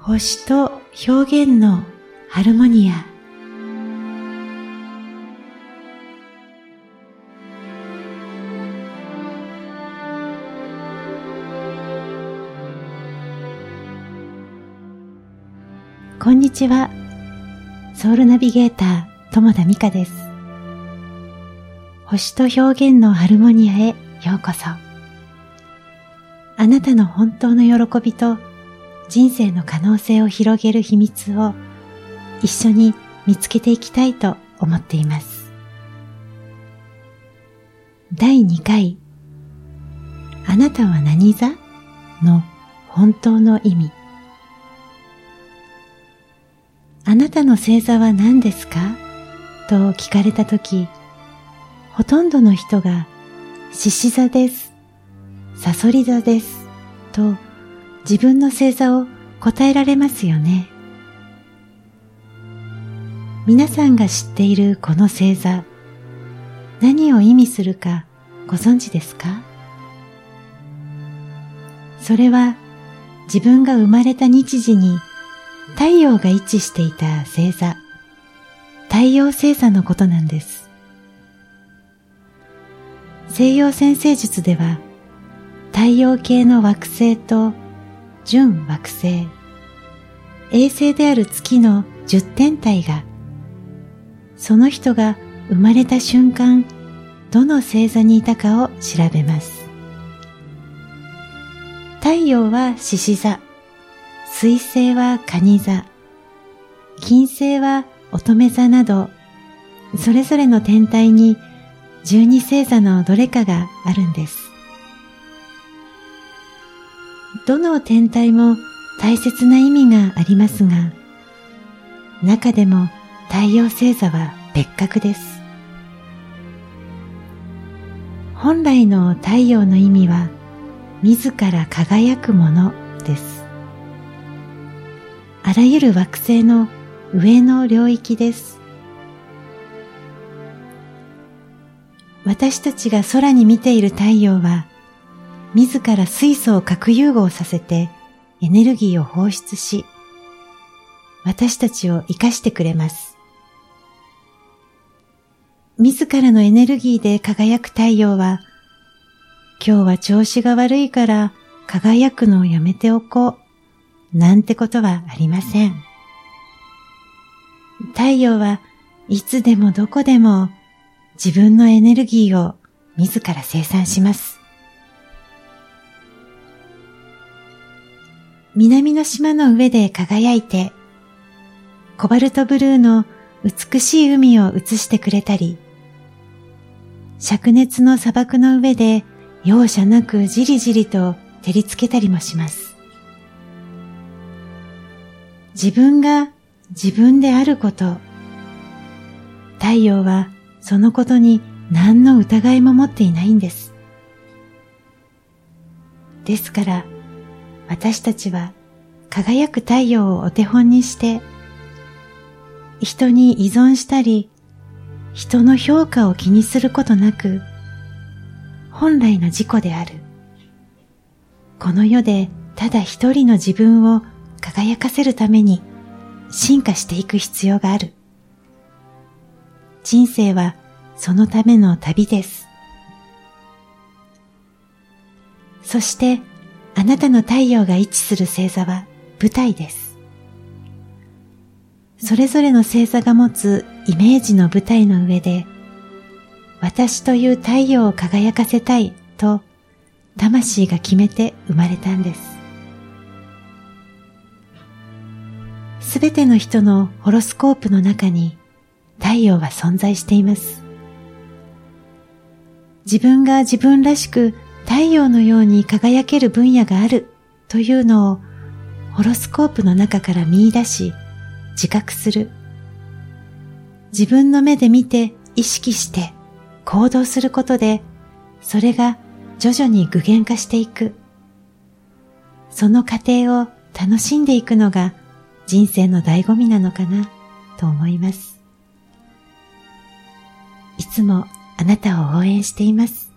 星と表現のハルモニアこんにちは。ソウルナビゲーター、友田美香です。星と表現のハルモニアへようこそ。あなたの本当の喜びと人生の可能性を広げる秘密を一緒に見つけていきたいと思っています。第2回あなたは何座？の本当の意味。あなたの星座は何ですか？と聞かれたとき、ほとんどの人が獅子座です、サソリ座ですと自分の星座を答えられますよね。皆さんが知っているこの星座、何を意味するかご存知ですか？それは自分が生まれた日時に太陽が位置していた星座、太陽星座のことなんです。西洋先生術では太陽系の惑星と準惑星、衛星である月の十天体が、その人が生まれた瞬間、どの星座にいたかを調べます。太陽は獅子座、水星は蟹座、金星は乙女座など、それぞれの天体に十二星座のどれかがあるんです。どの天体も大切な意味がありますが、中でも太陽星座は別格です。本来の太陽の意味は、自ら輝くものです。あらゆる惑星の上の領域です。私たちが空に見ている太陽は、自ら水素を核融合させてエネルギーを放出し、私たちを生かしてくれます。自らのエネルギーで輝く太陽は、今日は調子が悪いから輝くのをやめておこう、なんてことはありません。太陽はいつでもどこでも自分のエネルギーを自ら生産します。南の島の上で輝いて、コバルトブルーの美しい海を映してくれたり、灼熱の砂漠の上で容赦なくじりじりと照りつけたりもします。自分が自分であること、太陽はそのことに何の疑いも持っていないんです。ですから、私たちは輝く太陽をお手本にして、人に依存したり、人の評価を気にすることなく、本来の自己である。この世でただ一人の自分を輝かせるために進化していく必要がある。人生はそのための旅です。そしてあなたの太陽が位置する星座は舞台です。それぞれの星座が持つイメージの舞台の上で、私という太陽を輝かせたいと魂が決めて生まれたんです。すべての人のホロスコープの中に太陽は存在しています。自分が自分らしく太陽のように輝ける分野があるというのをホロスコープの中から見出し自覚する。自分の目で見て意識して行動することでそれが徐々に具現化していく。その過程を楽しんでいくのが人生の醍醐味なのかなと思います。いつもあなたを応援しています。